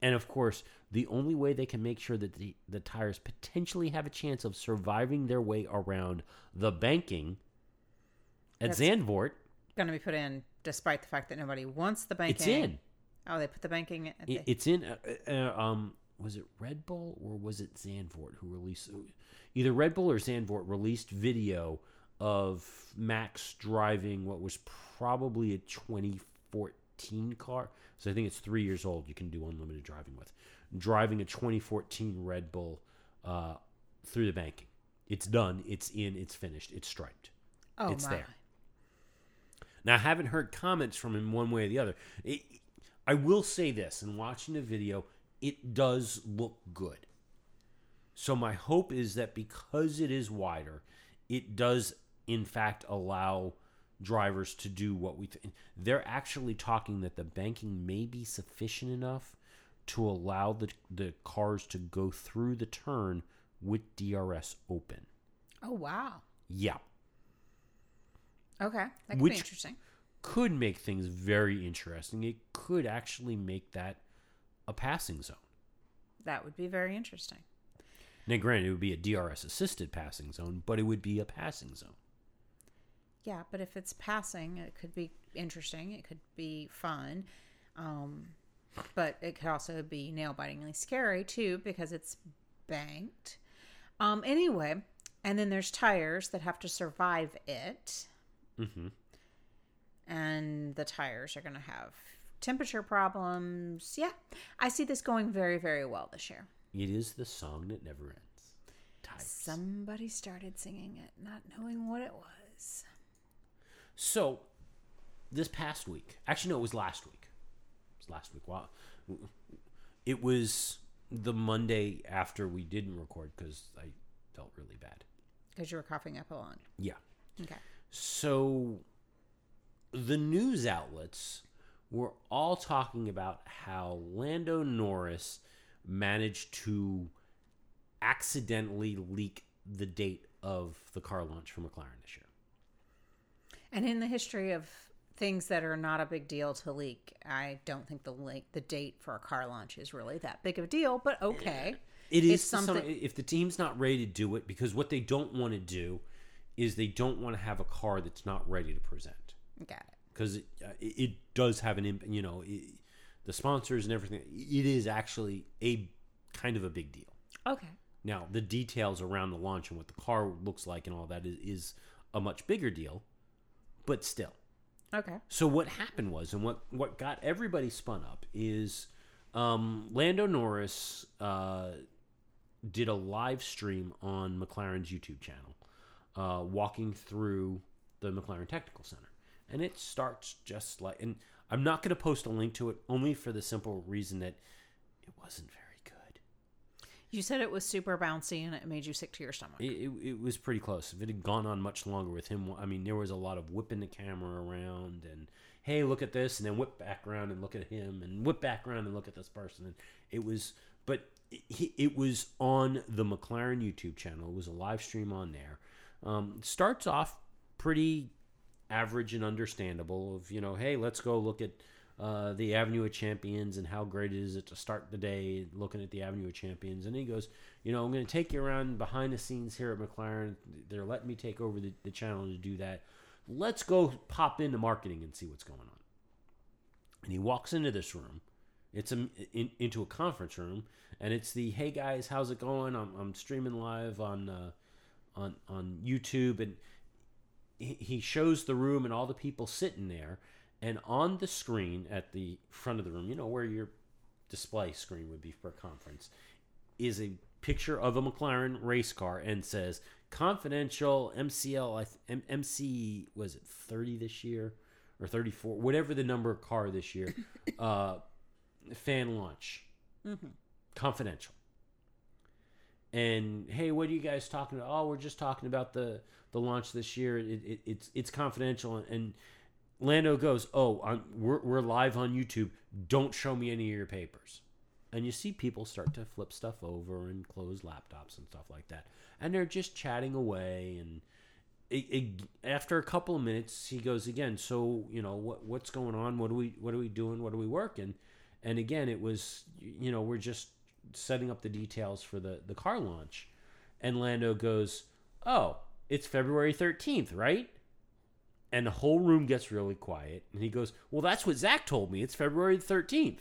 S1: And of course, the only way they can make sure that the, the tires potentially have a chance of surviving their way around the banking at
S2: That's-
S1: Zandvoort,
S2: Going to be put in despite the fact that nobody wants the banking.
S1: it's in.
S2: Oh, they put the banking in.
S1: It- It's in. Uh, uh, um, was it Red Bull or was it Zandvoort who released? Either Red Bull or Zandvoort released video of Max driving what was probably a 2014 car. So I think it's three years old. You can do unlimited driving with driving a 2014 Red Bull uh, through the banking. It's done. It's in. It's finished. It's striped.
S2: oh,
S1: it's
S2: my.
S1: there. Now, I haven't heard comments from him one way or the other. It, I will say this in watching the video, it does look good. So, my hope is that because it is wider, it does, in fact, allow drivers to do what we think. They're actually talking that the banking may be sufficient enough to allow the, the cars to go through the turn with DRS open.
S2: Oh, wow.
S1: Yeah.
S2: Okay. That could
S1: Which-
S2: be interesting.
S1: could make things very interesting. It could actually make that a passing zone.
S2: That would be very interesting.
S1: Now, granted, it would be a DRS assisted passing zone, but it would be a passing zone.
S2: Yeah, but if it's passing, it could be interesting. It could be fun. Um, but it could also be nail bitingly scary too because it's banked. Um, anyway, and then there's tires that have to survive it.
S1: Mm-hmm.
S2: And the tires are going to have temperature problems. Yeah, I see this going very, very well this year.
S1: It is the song that never ends. Tires.
S2: Somebody started singing it, not knowing what it was.
S1: So, this past week, actually, no, it was last week. Last week. Wow. It was the Monday after we didn't record because I felt really bad.
S2: Because you were coughing up a lung.
S1: Yeah.
S2: Okay.
S1: So, the news outlets were all talking about how Lando Norris managed to accidentally leak the date of the car launch for McLaren this year.
S2: And in the history of things that are not a big deal to leak, I don't think the link, the date for a car launch is really that big of a deal. But okay,
S1: It is
S2: It's
S1: something. if the team's not ready to do it, because what they don't want to do is they don't want to have a car that's not ready to present,
S2: got it.
S1: because it, uh, it, it does have an impact. You know, it, the sponsors and everything. It is actually a kind of a big deal.
S2: Okay.
S1: Now, the details around the launch and what the car looks like and all that is, is a much bigger deal, but still.
S2: Okay.
S1: So what happened was, and what what got everybody spun up is, um, Lando Norris uh, did a live stream on McLaren's YouTube channel, uh, walking through the McLaren Technical Center, and it starts just like, and I'm not going to post a link to it only for the simple reason that it wasn't.
S2: You said it was super bouncy and it made you sick to your stomach.
S1: It, it, it was pretty close. If it had gone on much longer with him, I mean, there was a lot of whipping the camera around and, hey, look at this, and then whip back around and look at him, and whip back around and look at this person. And it was, but it, it was on the McLaren YouTube channel. It was a live stream on there. Um, starts off pretty average and understandable. Of you know, hey, let's go look at uh, the Avenue of Champions and how great is it to start the day looking at the Avenue of Champions. And he goes, you know, I'm going to take you around behind the scenes here at McLaren. They're letting me take over the, the channel to do that. Let's go pop into marketing and see what's going on. And he walks into this room. It's a, in, into a conference room, and it's the hey guys, how's it going? I'm, I'm streaming live on uh, on on YouTube, and he he shows the room and all the people sitting there, and on the screen at the front of the room, you know where your display screen would be for a conference, is a picture of a McLaren race car and says confidential MCL M- MC was it 30 this year? Or 34 whatever the number of car this year uh fan launch. Confidential. And hey what are you guys talking about? Oh we're just talking about the the launch this year. It, it, it's it's confidential. And lando goes oh I'm, we're, we're live on youtube. Don't show me any of your papers. And you see people start to flip stuff over and close laptops and stuff like that. And they're just chatting away and it, it, after a couple of minutes he goes again so you know what what's going on? What are we what are we doing? What are we working? And again it was you know we're just setting up the details for the the car launch. And lando goes oh it's february 13th right and the whole room gets really quiet and he goes well that's what Zak told me. It's february 13th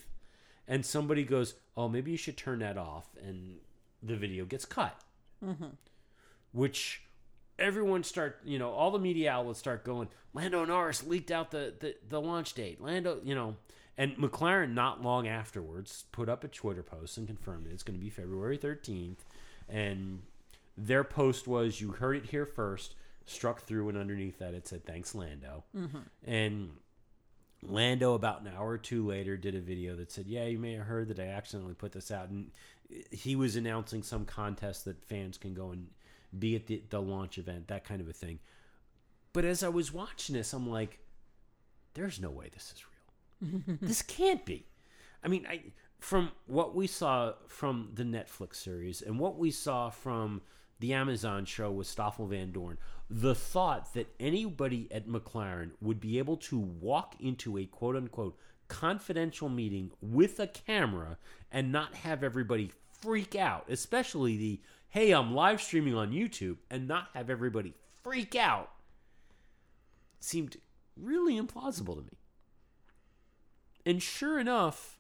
S1: and somebody goes oh maybe you should turn that off and the video gets cut. Mm-hmm. Which everyone start you know all the media outlets start going lando norris leaked out the, the the launch date. Lando you know. And mclaren not long afterwards put up a twitter post and confirmed it. it's going to be february 13th and their post was you heard it here first struck through and underneath that it said thanks lando mm-hmm. and Lando, about an hour or two later, did a video that said, "Yeah, you may have heard that I accidentally put this out," and he was announcing some contest that fans can go and be at the, the launch event, that kind of a thing. But as I was watching this, I'm like, "There's no way this is real. this can't be." I mean, I from what we saw from the Netflix series and what we saw from the Amazon show with Stoffel Vandoorne, the thought that anybody at McLaren would be able to walk into a quote unquote confidential meeting with a camera and not have everybody freak out, especially the hey, I'm live streaming on YouTube and not have everybody freak out seemed really implausible to me. And sure enough,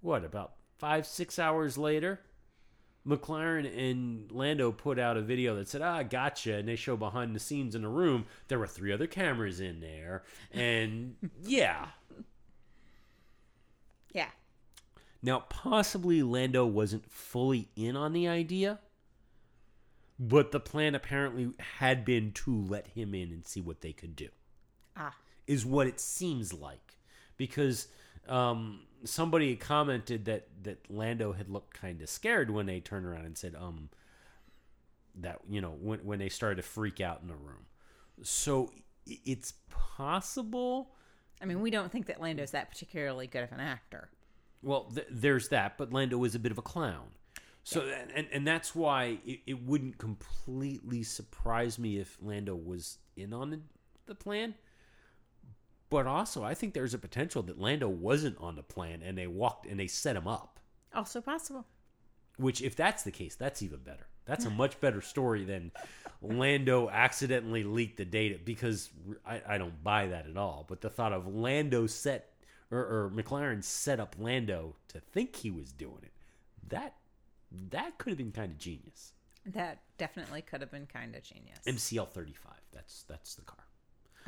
S1: what, about five, six hours later, McLaren and Lando put out a video that said, ah, gotcha. And they show behind the scenes in the room. There were three other cameras in there. And yeah.
S2: Yeah.
S1: Now, possibly Lando wasn't fully in on the idea, but the plan apparently had been to let him in and see what they could do,
S2: Ah.
S1: is what it seems like. Because um, somebody commented that, that Lando had looked kind of scared when they turned around and said, um, that, you know, when, when they started to freak out in the room. So it's possible.
S2: I mean, we don't think that Lando's that particularly good of an actor.
S1: Well, th- there's that, but Lando is a bit of a clown. So, and, and that's why it, it wouldn't completely surprise me if Lando was in on the, the plan. But also, I think there's a potential that Lando wasn't on the plan and they walked and they set him up.
S2: Also possible.
S1: Which, if that's the case, that's even better. That's a much better story than Lando accidentally leaked the data because I, I don't buy that at all. But the thought of Lando set or, or McLaren set up Lando to think he was doing it, that that could have been kind of genius.
S2: That definitely could have been kind of genius.
S1: MCL thirty five. That's that's the car.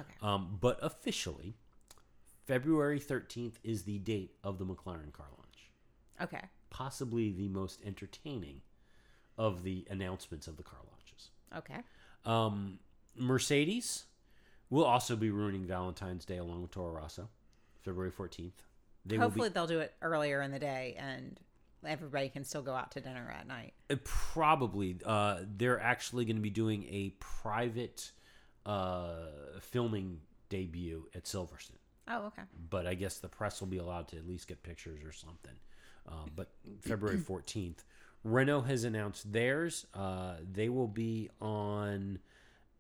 S2: Okay.
S1: Um, but officially, February thirteenth is the date of the McLaren car launch.
S2: Okay.
S1: Possibly the most entertaining of the announcements of the car launches.
S2: Okay.
S1: Um, Mercedes will also be ruining Valentine's Day along with Toro Rosso, February 14th. They
S2: Hopefully
S1: will
S2: they'll do it earlier in the day and everybody can still go out to dinner at night.
S1: uh, probably uh, they're actually going to be doing a private uh, filming debut at Silverstone.
S2: Oh, okay.
S1: But I guess the press will be allowed to at least get pictures or something. Um, but February 14th, Renault has announced theirs. Uh, they will be on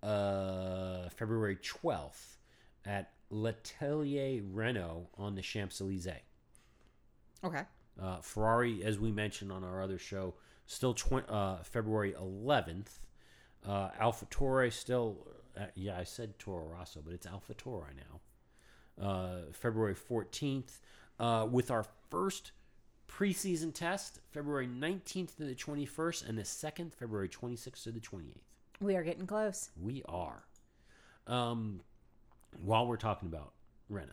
S1: uh, February 12th at L'Atelier Renault on the Champs Elysees.
S2: Okay.
S1: Uh, Ferrari, as we mentioned on our other show, still tw- uh, February 11th. Uh, AlphaTauri still, uh, yeah, I said Toro Rosso, but it's AlphaTauri now. Uh, February 14th, uh, with our first preseason test, February 19th to the 21st, and the second, February 26th to the 28th.
S2: We are getting close.
S1: We are. Um, while we're talking about Renault,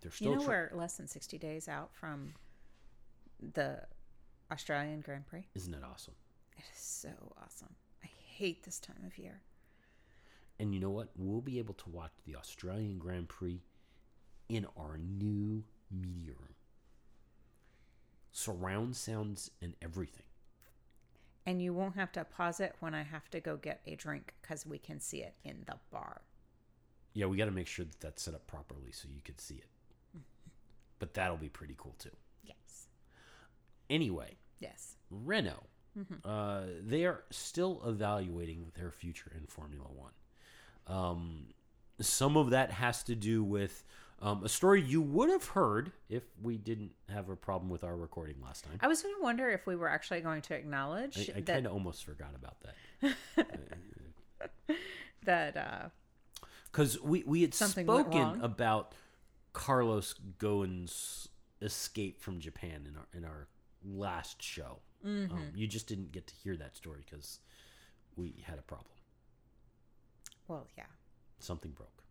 S1: they're still
S2: You know
S1: tr-
S2: we're less than 60 days out from the Australian Grand Prix?
S1: Isn't that awesome?
S2: It is so awesome. I hate this time of year.
S1: And you know what? We'll be able to watch the Australian Grand Prix in our new media room. Surround sounds and everything.
S2: And you won't have to pause it when I have to go get a drink because we can see it in the bar.
S1: Yeah, we got to make sure that that's set up properly so you can see it. But that'll be pretty cool too.
S2: Yes.
S1: Anyway,
S2: Yes.
S1: Renault, uh, they are still evaluating their future in Formula One. Um, some of that has to do with um, a story you would have heard if we didn't have a problem with our recording last time.
S2: I was going to wonder if we were actually going to acknowledge
S1: I, I
S2: that
S1: kind of almost forgot about that
S2: that uh,
S1: because we we had spoken about Carlos Ghosn's escape from Japan in our in our last show.
S2: Mm-hmm.
S1: Um, you just didn't get to hear that story because we had a problem.
S2: Well, yeah,
S1: Something broke.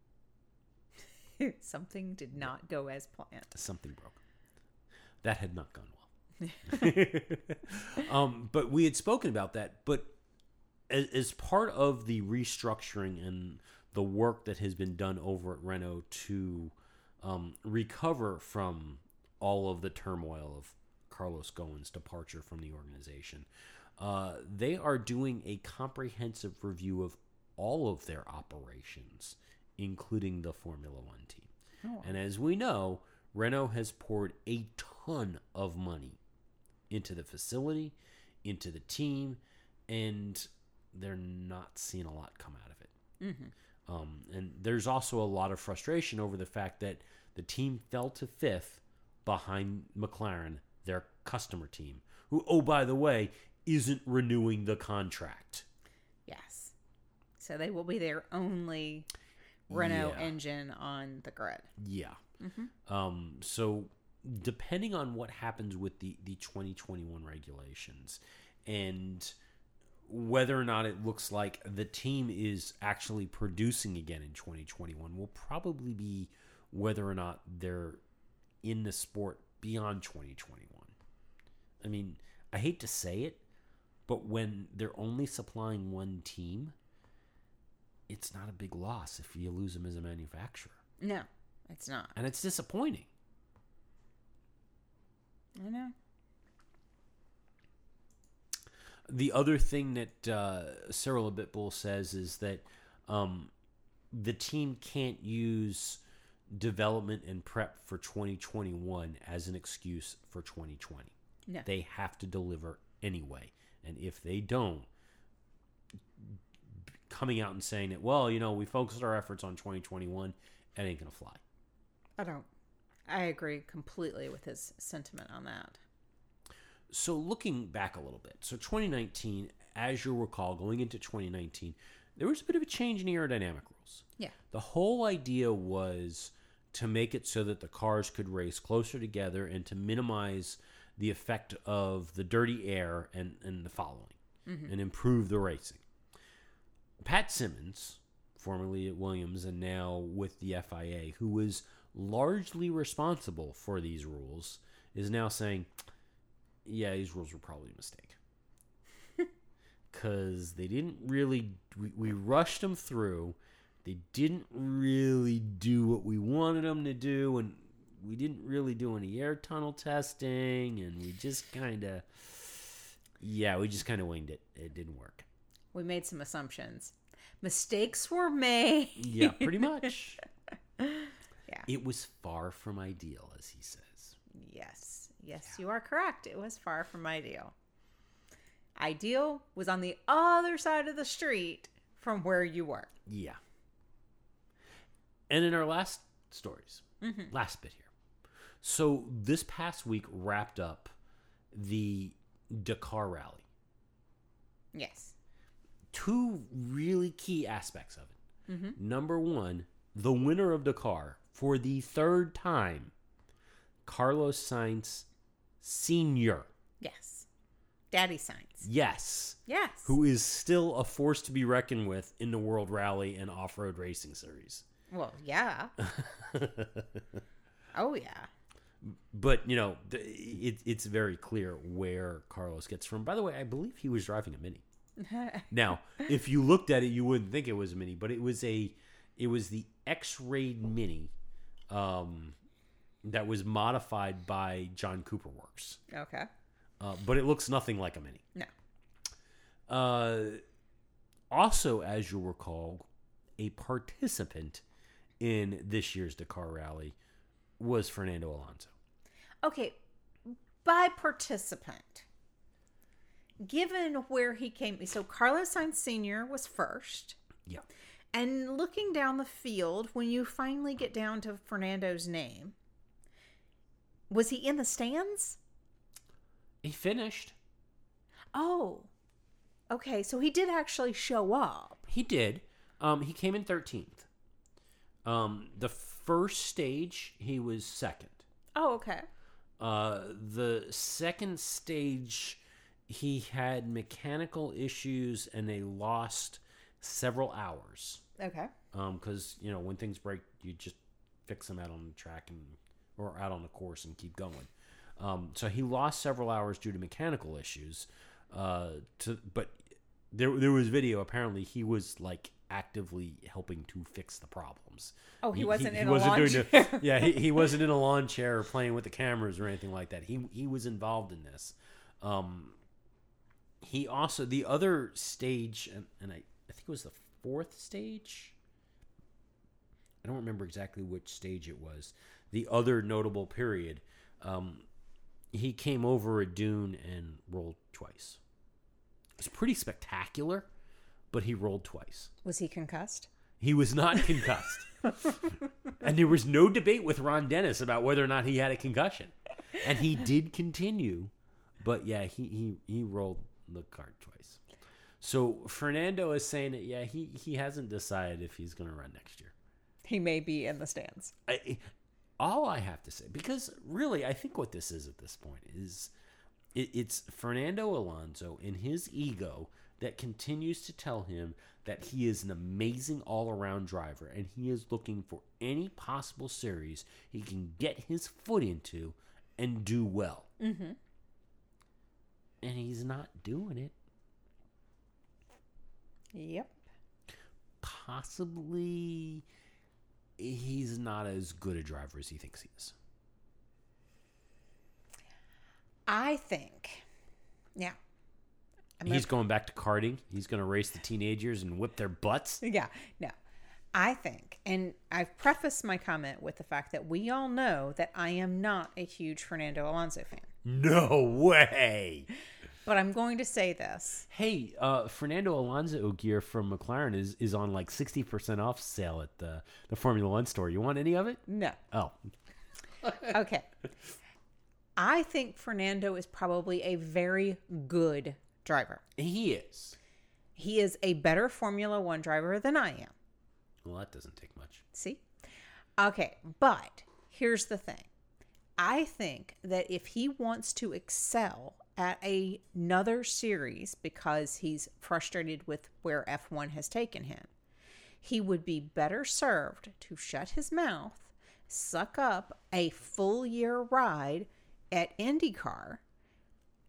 S2: something did not go as planned.
S1: Something broke. That had not gone well. um, but we had spoken about that. But as, as part of the restructuring and the work that has been done over at Renault to um, recover from all of the turmoil of Carlos Ghosn's departure from the organization, uh, they are doing a comprehensive review of all of their operations, including the Formula One team. And as we know, Renault has poured a ton of money into the facility, into the team, and they're not seeing a lot come out of it. Um, and there's also a lot of frustration over the fact that the team fell to fifth behind McLaren, their customer team, who, oh, by the way, isn't renewing the contract.
S2: So they will be their only Renault
S1: Yeah.
S2: engine on the grid.
S1: Yeah. Um, so depending on what happens with the, the 2021 regulations and whether or not it looks like the team is actually producing again in 2021 will probably be whether or not they're in the sport beyond 2021. I mean, I hate to say it, but when they're only supplying one team, it's not a big loss if you lose them as a manufacturer.
S2: No, it's not.
S1: And it's disappointing.
S2: I know.
S1: The other thing that uh, Cyril Abiteboul says is that um, the team can't use development and prep for 2021 as an excuse for 2020.
S2: No.
S1: They have to deliver anyway. And if they don't, coming out and saying that, well, you know, we focused our efforts on 2021, it ain't going to fly.
S2: I don't. I agree completely with his sentiment on that.
S1: So looking back a little bit, so 2019, as you'll recall, going into 2019, there was a bit of a change in aerodynamic rules.
S2: Yeah.
S1: The whole idea was to make it so that the cars could race closer together and to minimize the effect of the dirty air and, and the following mm-hmm. and improve the racing. Pat Symonds, formerly at Williams and now with the FIA, who was largely responsible for these rules, is now saying, yeah, these rules were probably a mistake. Because they didn't really, we, we rushed them through. They didn't really do what we wanted them to do. And we didn't really do any air tunnel testing. And we just kind of, yeah, we just kind of winged it. It didn't work.
S2: We made some assumptions. Mistakes were made.
S1: Yeah, pretty much.
S2: Yeah.
S1: It was far from ideal, as he says.
S2: Yes. Yes, you are correct. It was far from ideal. Ideal was on the other side of the street from where you were.
S1: Yeah. And in our last stories, mm-hmm. last bit here. So this past week wrapped up the Dakar Rally.
S2: Yes.
S1: Two really key aspects of it. Mm-hmm. Number one, the winner of the Dakar for the third time, Carlos Sainz Sr.
S2: Yes. Daddy Sainz.
S1: Yes.
S2: Yes.
S1: Who is still a force to be reckoned with in the World Rally and Off Road Racing Series.
S2: Well, yeah. oh, yeah.
S1: but you know it, it's very clear where carlos gets from by the way i believe he was driving a mini now if you looked at it you wouldn't think it was a mini but it was a it was the x-raid mini um, that was modified by john cooper works
S2: Okay.
S1: uh, but it looks nothing like a mini
S2: No.
S1: uh, also as you'll recall a participant in this year's dakar rally was fernando alonso
S2: Okay. By participant, given where he came, so Carlos Sainz Sr. was first.
S1: yeah
S2: And looking down the field, when you finally get down to Fernando's name, was he in the stands?
S1: he finished
S2: Oh, okay. So he did actually show up.
S1: He did. Um, he came in 13th. Um, the first stage, he was second.
S2: Oh, okay.
S1: Uh, the second stage, he had mechanical issues and they lost several hours.
S2: Okay.
S1: Because, you know, when things break, you just fix them out on the track and or out on the course and keep going. Um, so he lost several hours due to mechanical issues. Uh, to but there there was video. Apparently, he was like actively helping to fix the problems.
S2: Oh, he wasn't in a
S1: wasn't
S2: lawn
S1: doing the-
S2: chair.
S1: yeah, he, he wasn't in a lawn chair or playing with the cameras or anything like that. He he was involved in this. Um, he also the other stage, and, and I I think it was the fourth stage. I don't remember exactly which stage it was. The other notable period, um, he came over a dune and rolled twice. It was pretty spectacular, but he rolled twice.
S2: Was he concussed?
S1: He was not concussed. and there was no debate with Ron Dennis about whether or not he had a concussion. And he did continue, but yeah, he he, he rolled the card twice. So Fernando is saying that yeah, he he hasn't decided if he's going to run next year.
S2: He may be in the stands.
S1: I, all I have to say, because really, I think what this is at this point is it, it's Fernando Alonso and his ego that continues to tell him that he is an amazing all around driver and he is looking for any possible series he can get his foot into and do well. Mm-hmm. And he's not doing it.
S2: Yep.
S1: Possibly he's not as good a driver as he thinks he is.
S2: I think. Yeah. I'm
S1: He's going back to karting. He's going to race the teenagers and whip their butts.
S2: Yeah, no. I think, and I've prefaced my comment with the fact that we all know that I am not a huge Fernando Alonso fan.
S1: No way.
S2: But I'm going to say this.
S1: Hey, uh, Fernando Alonso gear from McLaren is, is on like 60% off sale at the, the Formula One store. You want any of it?
S2: No.
S1: Oh,
S2: Okay. I think Fernando is probably a very good driver.
S1: he is.
S2: He is a better Formula One driver than I am.
S1: Well, that doesn't take much.
S2: See? Okay, but here's the thing. I think that if he wants to excel at a- another series because he's frustrated with where F1 has taken him, he would be better served to shut his mouth, suck up a full year ride at IndyCar,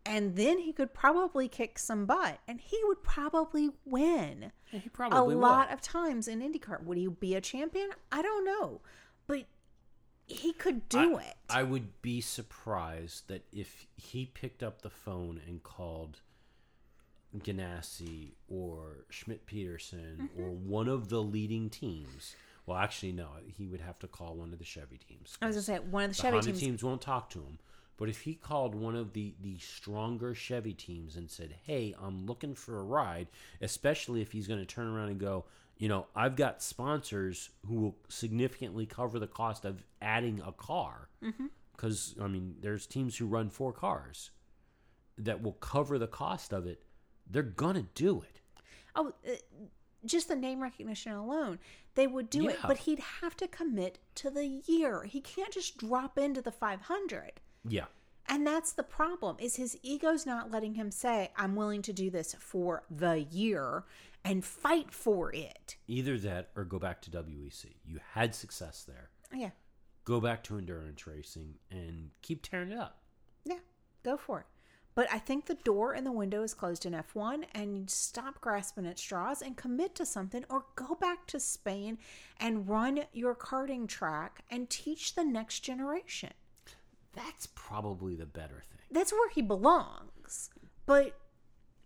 S2: and then he could probably kick some butt and he would probably win
S1: Yeah, he
S2: a
S1: probably
S2: lot of times in IndyCar. Would he be a champion? I don't know. He could do
S1: I,
S2: it.
S1: I would be surprised that if he picked up the phone and called Ganassi or Schmidt Peterson
S2: Mm-hmm.
S1: or one of the leading teams. Well, actually, no. He would have to call one of the Chevy teams.
S2: I was going to say, one of the
S1: the
S2: Chevy
S1: Honda
S2: teams.
S1: teams won't talk to him. But if he called one of the, the stronger Chevy teams and said, Hey, I'm looking for a ride, especially if he's going to turn around and go, You know, I've got sponsors who will significantly cover the cost of adding a car. Because, I mean, there's teams who run four cars that will cover the cost of it. They're going to do it.
S2: Oh, uh, just the name recognition alone, they would do it, but he'd have to commit to the year. He can't just drop into the 500.
S1: Yeah.
S2: And that's the problem is his ego's not letting him say, I'm willing to do this for the year and fight for it.
S1: Either that or go back to WEC. You had success there.
S2: Yeah.
S1: Go back to endurance racing and keep tearing it up.
S2: Yeah, go for it. But I think the door and the window is closed in F1 and you stop grasping at straws and commit to something or go back to Spain and run your karting track and teach the next generation.
S1: That's probably the better thing.
S2: That's where he belongs. But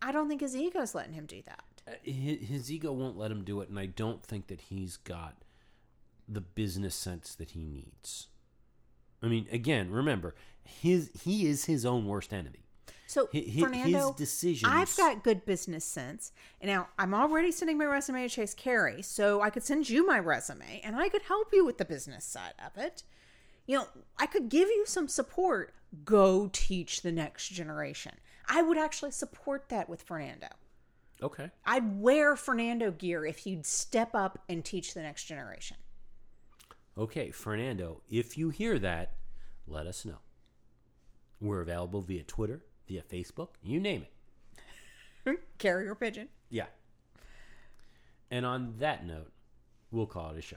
S2: I don't think his ego's letting him do that.
S1: His, his ego won't let him do it, and I don't think that he's got the business sense that he needs. I mean, again, remember, his he is his own worst enemy.
S2: So
S1: Hi- hi-
S2: Fernando,
S1: his decisions-
S2: I've got good business sense. And now I'm already sending my resume to Chase Carey, so I could send you my resume and I could help you with the business side of it. You know, I could give you some support. Go teach the next generation. I would actually support that with Fernando.
S1: Okay.
S2: I'd wear Fernando gear if he'd step up and teach the next generation.
S1: Okay, Fernando, if you hear that, let us know. We're available via Twitter, via Facebook, you name it.
S2: Carrier pigeon.
S1: Yeah. And on that note, we'll call it a show.